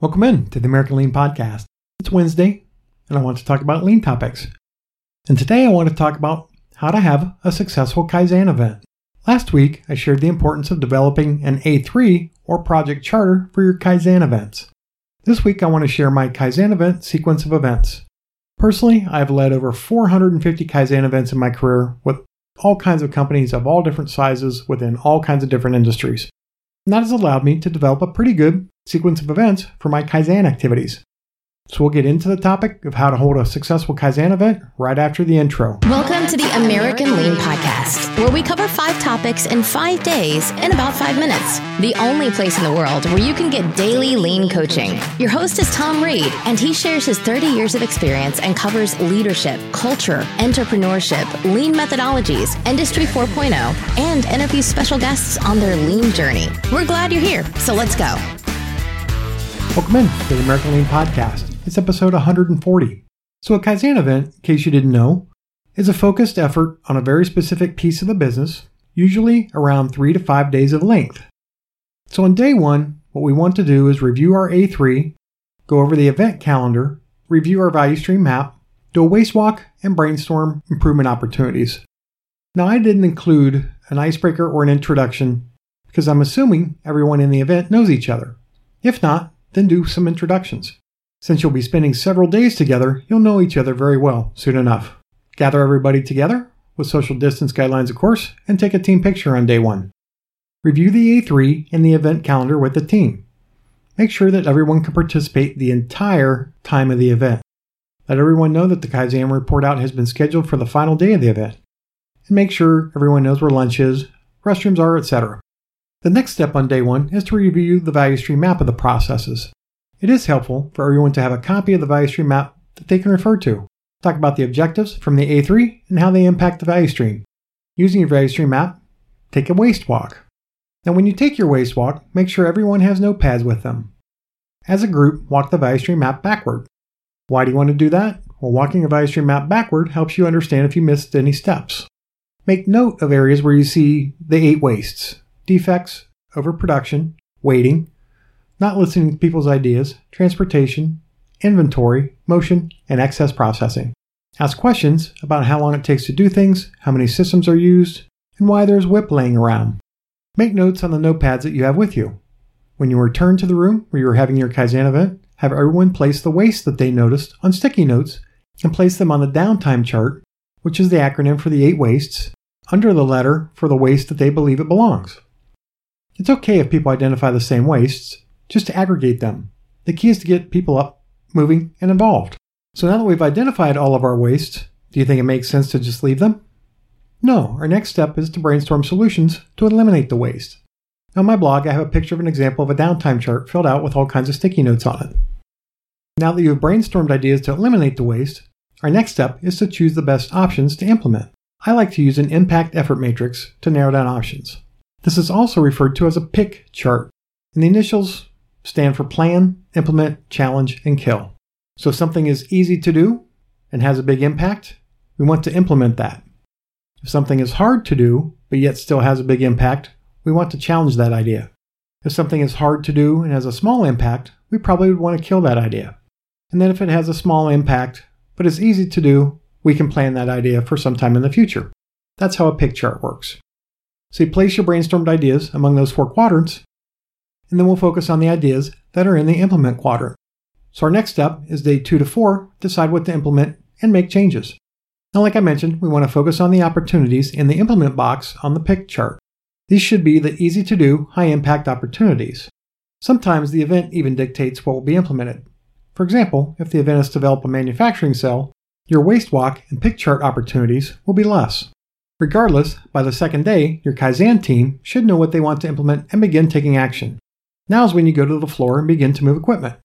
Welcome in to the American Lean Podcast. It's Wednesday, and I want to talk about lean topics. And today I want to talk about how to have a successful Kaizen event. Last week, I shared the importance of developing an A3 or project charter for your Kaizen events. This week, I want to share my Kaizen event sequence of events. Personally, I've led over 450 Kaizen events in my career with all kinds of companies of all different sizes within all kinds of different industries. And that has allowed me to develop a pretty good sequence of events for my Kaizen activities. So we'll get into the topic of how to hold a successful Kaizen event right after the intro. Welcome to the American Lean Podcast, where we cover five topics in five days in about five minutes. The only place in the world where you can get daily lean coaching. Your host is Tom Reed, and he shares his 30 years of experience and covers leadership, culture, entrepreneurship, lean methodologies, Industry 4.0, and interviews special guests on their lean journey. We're glad you're here, so let's go. Welcome in to the American Lean Podcast. It's episode 140. So, a Kaizen event, in case you didn't know, is a focused effort on a very specific piece of the business, usually around three to five days of length. So, on day one, what we want to do is review our A3, go over the event calendar, review our value stream map, do a waste walk, and brainstorm improvement opportunities. Now, I didn't include an icebreaker or an introduction because I'm assuming everyone in the event knows each other. If not, then do some introductions. Since you'll be spending several days together, you'll know each other very well soon enough. Gather everybody together, with social distance guidelines of course, and take a team picture on day one. Review the A3 and the event calendar with the team. Make sure that everyone can participate the entire time of the event. Let everyone know that the Kaizen report out has been scheduled for the final day of the event. And make sure everyone knows where lunch is, restrooms are, etc. The next step on day one is to review the value stream map of the processes. It is helpful for everyone to have a copy of the value stream map that they can refer to. Talk about the objectives from the A3 and how they impact the value stream. Using your value stream map, take a waste walk. Now, when you take your waste walk, make sure everyone has notepads with them. As a group, walk the value stream map backward. Why do you want to do that? Well, walking a value stream map backward helps you understand if you missed any steps. Make note of areas where you see the eight wastes defects, overproduction, waiting, not listening to people's ideas, transportation, inventory, motion, and excess processing. Ask questions about how long it takes to do things, how many systems are used, and why there's WIP laying around. Make notes on the notepads that you have with you. When you return to the room where you are having your Kaizen event, have everyone place the waste that they noticed on sticky notes and place them on the downtime chart, which is the acronym for the eight wastes, under the letter for the waste that they believe it belongs. It's okay if people identify the same wastes, just to aggregate them. The key is to get people up, moving, and involved. So now that we've identified all of our waste, do you think it makes sense to just leave them? No, our next step is to brainstorm solutions to eliminate the waste. On my blog, I have a picture of an example of a downtime chart filled out with all kinds of sticky notes on it. Now that you have brainstormed ideas to eliminate the waste, our next step is to choose the best options to implement. I like to use an impact effort matrix to narrow down options. This is also referred to as a PIC chart, and the initials stand for plan, implement, challenge, and kill. So if something is easy to do and has a big impact, we want to implement that. If something is hard to do, but yet still has a big impact, we want to challenge that idea. If something is hard to do and has a small impact, we probably would want to kill that idea. And then if it has a small impact, but is easy to do, we can plan that idea for some time in the future. That's how a PIC chart works. So you place your brainstormed ideas among those four quadrants, and then we'll focus on the ideas that are in the implement quadrant. So our next step is day two to four, decide what to implement and make changes. Now, like I mentioned, we want to focus on the opportunities in the implement box on the pick chart. These should be the easy to do, high impact opportunities. Sometimes the event even dictates what will be implemented. For example, if the event is to develop a manufacturing cell, your waste walk and pick chart opportunities will be less. Regardless, by the second day, your Kaizen team should know what they want to implement and begin taking action. Now is when you go to the floor and begin to move equipment.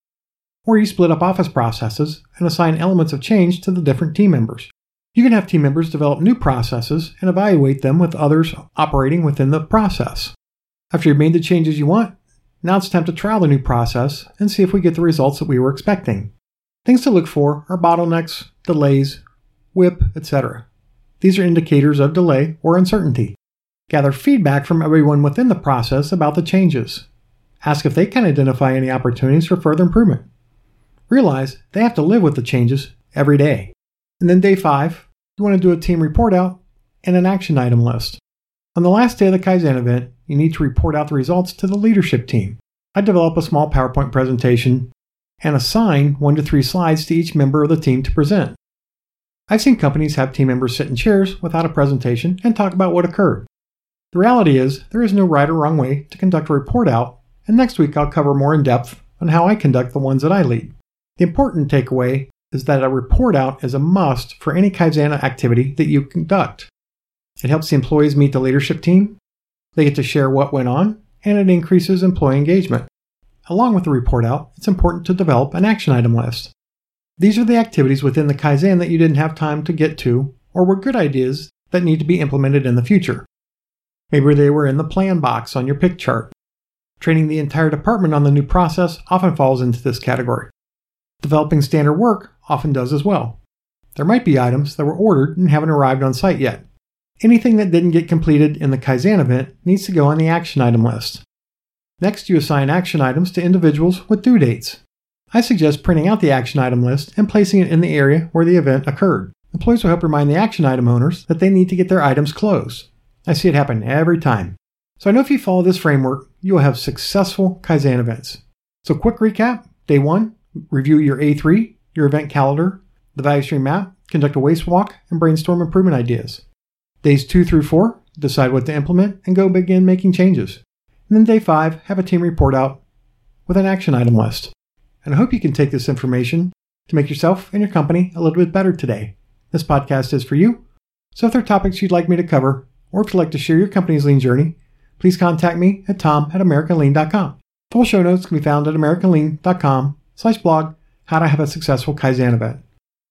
Or you split up office processes and assign elements of change to the different team members. You can have team members develop new processes and evaluate them with others operating within the process. After you've made the changes you want, now it's time to trial the new process and see if we get the results that we were expecting. Things to look for are bottlenecks, delays, WIP, etc. These are indicators of delay or uncertainty. Gather feedback from everyone within the process about the changes. Ask if they can identify any opportunities for further improvement. Realize they have to live with the changes every day. And then day five, you want to do a team report out and an action item list. On the last day of the Kaizen event, you need to report out the results to the leadership team. I develop a small PowerPoint presentation and assign one to three slides to each member of the team to present. I've seen companies have team members sit in chairs without a presentation and talk about what occurred. The reality is, there is no right or wrong way to conduct a report out, and next week I'll cover more in depth on how I conduct the ones that I lead. The important takeaway is that a report out is a must for any Kaizen activity that you conduct. It helps the employees meet the leadership team, they get to share what went on, and it increases employee engagement. Along with the report out, it's important to develop an action item list. These are the activities within the Kaizen that you didn't have time to get to or were good ideas that need to be implemented in the future. Maybe they were in the plan box on your pick chart. Training the entire department on the new process often falls into this category. Developing standard work often does as well. There might be items that were ordered and haven't arrived on site yet. Anything that didn't get completed in the Kaizen event needs to go on the action item list. Next, you assign action items to individuals with due dates. I suggest printing out the action item list and placing it in the area where the event occurred. Employees will help remind the action item owners that they need to get their items closed. I see it happen every time. So I know if you follow this framework, you will have successful Kaizen events. So, quick recap Day one, review your A3, your event calendar, the value stream map, conduct a waste walk, and brainstorm improvement ideas. Days two through four, decide what to implement and go begin making changes. And then day five, have a team report out with an action item list. And I hope you can take this information to make yourself and your company a little bit better today. This podcast is for you. So if there are topics you'd like me to cover, or if you'd like to share your company's lean journey, please contact me at tom at americanlean.com. Full show notes can be found at americanlean.com slash blog how to have a successful Kaizen event.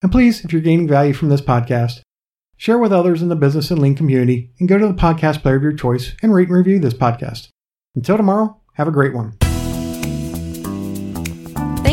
And please, if you're gaining value from this podcast, share with others in the business and lean community, and go to the podcast player of your choice and rate and review this podcast. Until tomorrow, have a great one.